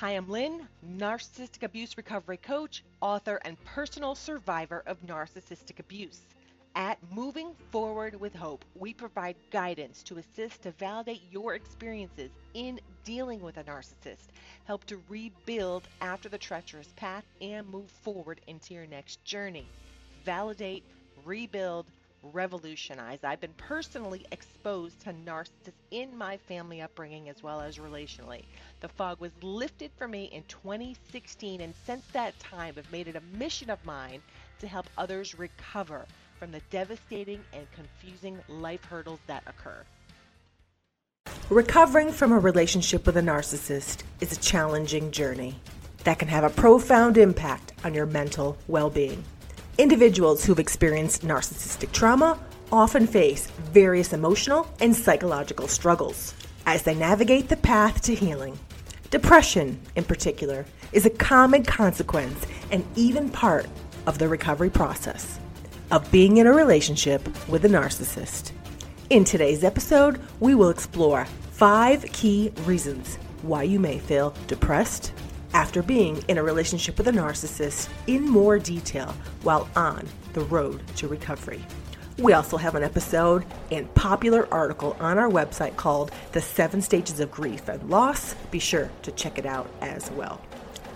Hi, I'm Lynn, narcissistic abuse recovery coach, author, and personal survivor of narcissistic abuse. At Moving Forward with Hope, we provide guidance to assist to validate your experiences in dealing with a narcissist, help to rebuild after the treacherous path, and move forward into your next journey. Validate, rebuild, revolutionize. I've been personally exposed to narcissists in my family upbringing as well as relationally. The fog was lifted for me in 2016, and since that time, I've made it a mission of mine to help others recover from the devastating and confusing life hurdles that occur. Recovering from a relationship with a narcissist is a challenging journey that can have a profound impact on your mental well being. Individuals who've experienced narcissistic trauma often face various emotional and psychological struggles as they navigate the path to healing. Depression, in particular, is a common consequence and even part of the recovery process of being in a relationship with a narcissist. In today's episode, we will explore five key reasons why you may feel depressed, after being in a relationship with a narcissist in more detail while on the road to recovery. We also have an episode and popular article on our website called The Seven Stages of Grief and Loss. Be sure to check it out as well.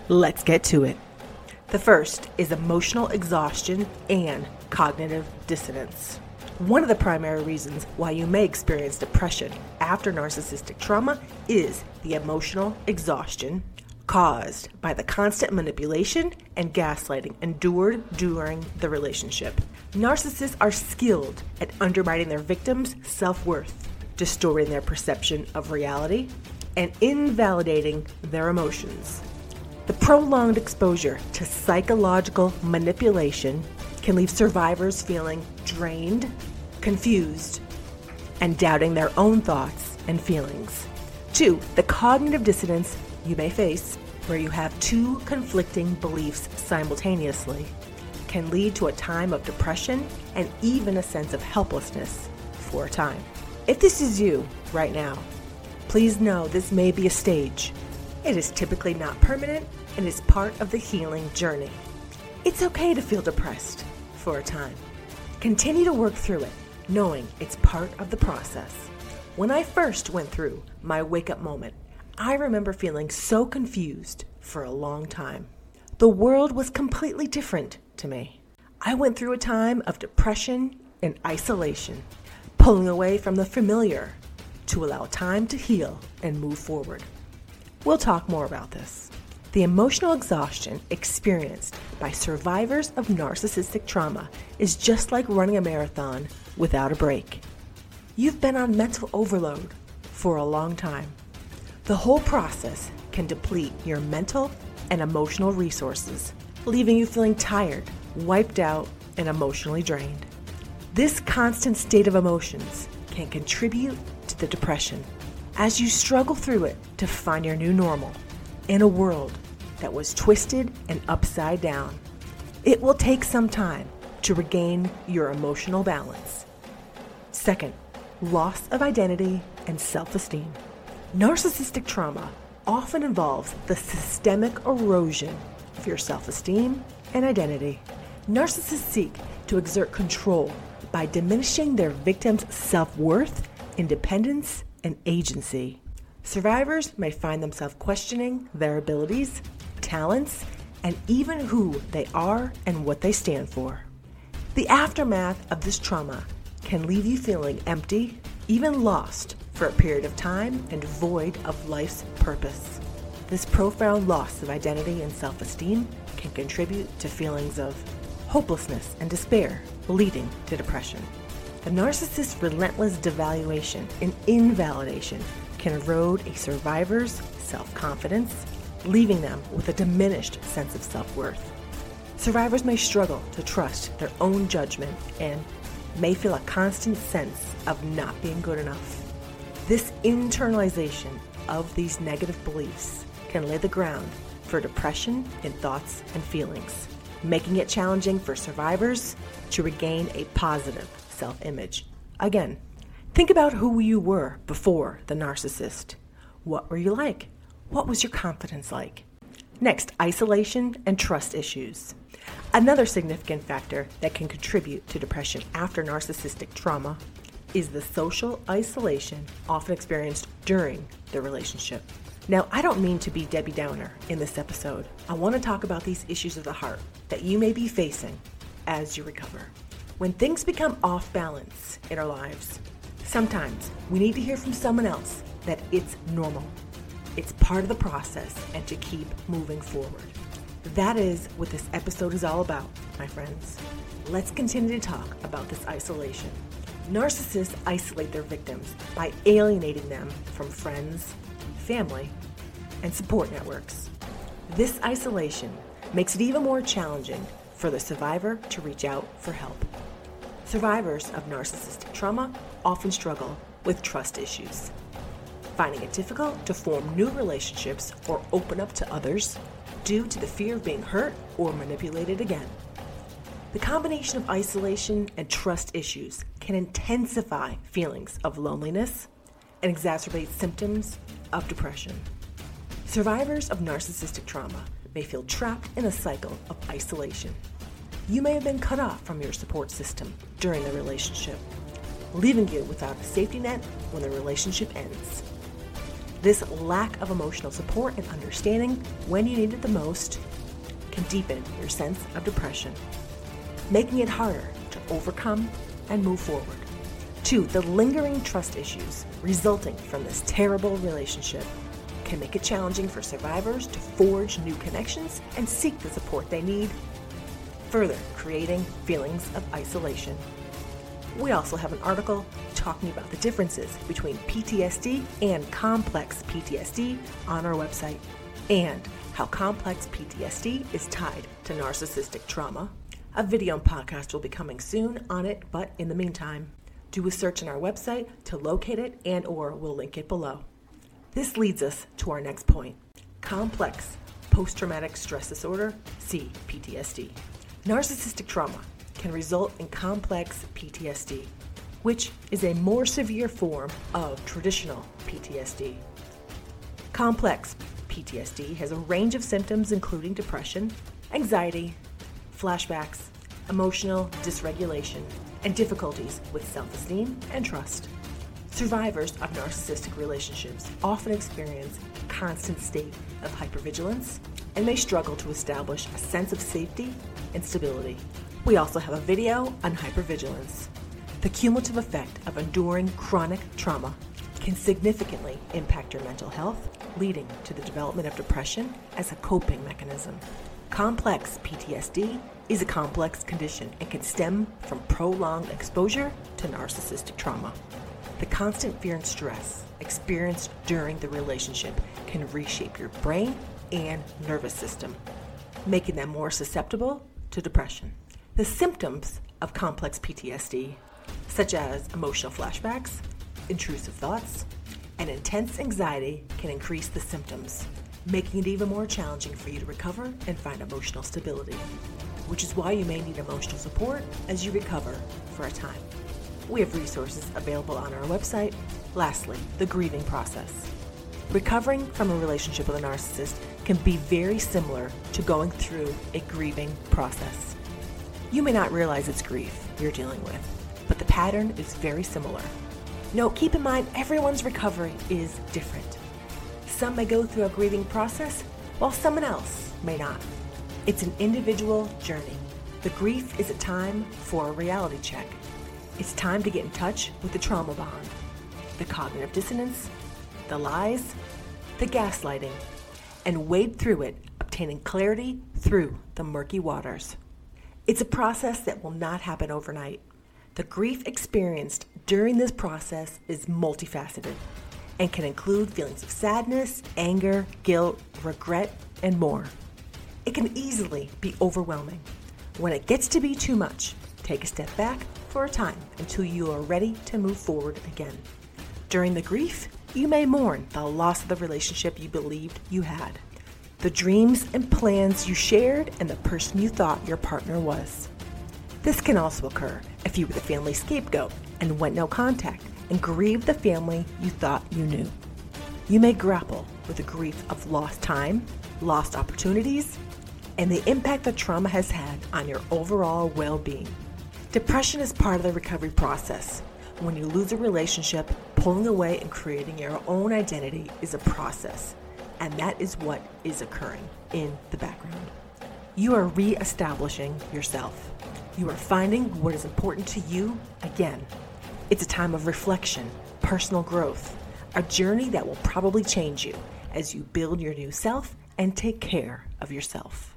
Let's get to it. The first is emotional exhaustion and cognitive dissonance. One of the primary reasons why you may experience depression after narcissistic trauma is the emotional exhaustion caused by the constant manipulation and gaslighting endured during the relationship. Narcissists are skilled at undermining their victims' self worth, distorting their perception of reality, and invalidating their emotions. The prolonged exposure to psychological manipulation can leave survivors feeling drained, confused, and doubting their own thoughts and feelings. Two, the cognitive dissonance you may face, where you have two conflicting beliefs simultaneously, can lead to a time of depression and even a sense of helplessness for a time. If this is you right now, please know this may be a stage. It is typically not permanent and is part of the healing journey. It's okay to feel depressed for a time. Continue to work through it, knowing it's part of the process. When I first went through my wake up moment, I remember feeling so confused for a long time. The world was completely different to me. I went through a time of depression and isolation, pulling away from the familiar to allow time to heal and move forward. We'll talk more about this. The emotional exhaustion experienced by survivors of narcissistic trauma is just like running a marathon without a break. You've been on mental overload for a long time. The whole process can deplete your mental and emotional resources, leaving you feeling tired, wiped out, and emotionally drained. This constant state of emotions can contribute to the depression as you struggle through it to find your new normal in a world that was twisted and upside down. It will take some time to regain your emotional balance. Second, loss of identity and self esteem. Narcissistic trauma often involves the systemic erosion of your self esteem and identity. Narcissists seek to exert control by diminishing their victims' self worth, independence, and agency. Survivors may find themselves questioning their abilities, talents, and even who they are and what they stand for. The aftermath of this trauma can leave you feeling empty, even lost for a period of time and void of life's purpose. This profound loss of identity and self esteem can contribute to feelings of hopelessness and despair, leading to depression. The narcissist's relentless devaluation and invalidation can erode a survivor's self confidence, leaving them with a diminished sense of self worth. Survivors may struggle to trust their own judgment and may feel a constant sense of not being good enough. This internalization of these negative beliefs can lay the ground for depression in thoughts and feelings, making it challenging for survivors to regain a positive self image. Again, think about who you were before the narcissist. What were you like? What was your confidence like? Next, isolation and trust issues. Another significant factor that can contribute to depression after narcissistic trauma is the social isolation often experienced during the relationship. Now, I don't mean to be Debbie Downer in this episode. I want to talk about these issues of the heart that you may be facing as you recover. When things become off balance in our lives, sometimes we need to hear from someone else that it's normal. It's part of the process and to keep moving forward. That is what this episode is all about, my friends. Let's continue to talk about this isolation. Narcissists isolate their victims by alienating them from friends, family, and support networks. This isolation makes it even more challenging for the survivor to reach out for help. Survivors of narcissistic trauma often struggle with trust issues, finding it difficult to form new relationships or open up to others due to the fear of being hurt or manipulated again. The combination of isolation and trust issues can intensify feelings of loneliness and exacerbate symptoms of depression. Survivors of narcissistic trauma may feel trapped in a cycle of isolation. You may have been cut off from your support system during the relationship, leaving you without a safety net when the relationship ends. This lack of emotional support and understanding when you need it the most can deepen your sense of depression, making it harder to overcome and move forward. Two, the lingering trust issues resulting from this terrible relationship can make it challenging for survivors to forge new connections and seek the support they need, further creating feelings of isolation. We also have an article talking about the differences between PTSD and complex PTSD on our website, and how complex PTSD is tied to narcissistic trauma. A video and podcast will be coming soon on it, but in the meantime, do a search on our website to locate it and or we'll link it below. This leads us to our next point. Complex post-traumatic stress disorder, CPTSD. Narcissistic trauma can result in complex PTSD, which is a more severe form of traditional PTSD. Complex PTSD has a range of symptoms including depression, anxiety, flashbacks, emotional dysregulation, and difficulties with self esteem and trust. Survivors of narcissistic relationships often experience a constant state of hypervigilance and may struggle to establish a sense of safety and stability. We also have a video on hypervigilance. The cumulative effect of enduring chronic trauma can significantly impact your mental health, leading to the development of depression as a coping mechanism. Complex PTSD is a complex condition and can stem from prolonged exposure to narcissistic trauma. The constant fear and stress experienced during the relationship can reshape your brain and nervous system, making them more susceptible to depression. The symptoms of complex PTSD, such as emotional flashbacks, intrusive thoughts, and intense anxiety, can increase the symptoms, making it even more challenging for you to recover and find emotional stability which is why you may need emotional support as you recover for a time. We have resources available on our website. Lastly, the grieving process. Recovering from a relationship with a narcissist can be very similar to going through a grieving process. You may not realize it's grief you're dealing with, but the pattern is very similar. Note, keep in mind everyone's recovery is different. Some may go through a grieving process, while someone else may not. It's an individual journey. The grief is a time for a reality check. It's time to get in touch with the trauma bond, the cognitive dissonance, the lies, the gaslighting, and wade through it, obtaining clarity through the murky waters. It's a process that will not happen overnight. The grief experienced during this process is multifaceted and can include feelings of sadness, anger, guilt, regret, and more. It can easily be overwhelming. When it gets to be too much, take a step back for a time until you are ready to move forward again. During the grief, you may mourn the loss of the relationship you believed you had, the dreams and plans you shared, and the person you thought your partner was. This can also occur if you were the family scapegoat and went no contact and grieved the family you thought you knew. You may grapple with the grief of lost time, lost opportunities, and the impact that trauma has had on your overall well being. Depression is part of the recovery process. When you lose a relationship, pulling away and creating your own identity is a process, and that is what is occurring in the background. You are re establishing yourself. You are finding what is important to you again. It's a time of reflection, personal growth, a journey that will probably change you as you build your new self and take care of yourself.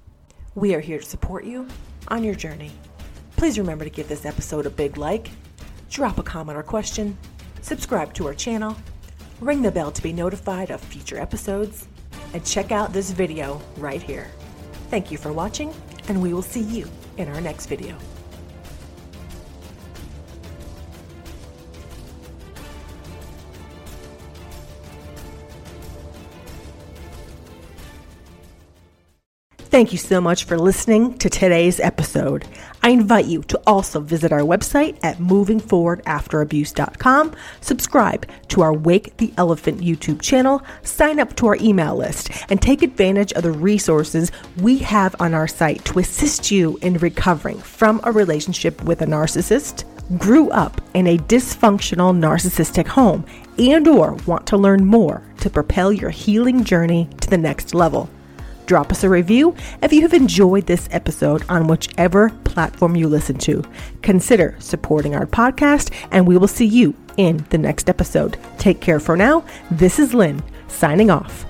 We are here to support you on your journey. Please remember to give this episode a big like, drop a comment or question, subscribe to our channel, ring the bell to be notified of future episodes, and check out this video right here. Thank you for watching, and we will see you in our next video. Thank you so much for listening to today's episode. I invite you to also visit our website at movingforwardafterabuse.com, subscribe to our Wake the Elephant YouTube channel, sign up to our email list, and take advantage of the resources we have on our site to assist you in recovering from a relationship with a narcissist, grew up in a dysfunctional narcissistic home, and or want to learn more to propel your healing journey to the next level. Drop us a review if you have enjoyed this episode on whichever platform you listen to. Consider supporting our podcast, and we will see you in the next episode. Take care for now. This is Lynn signing off.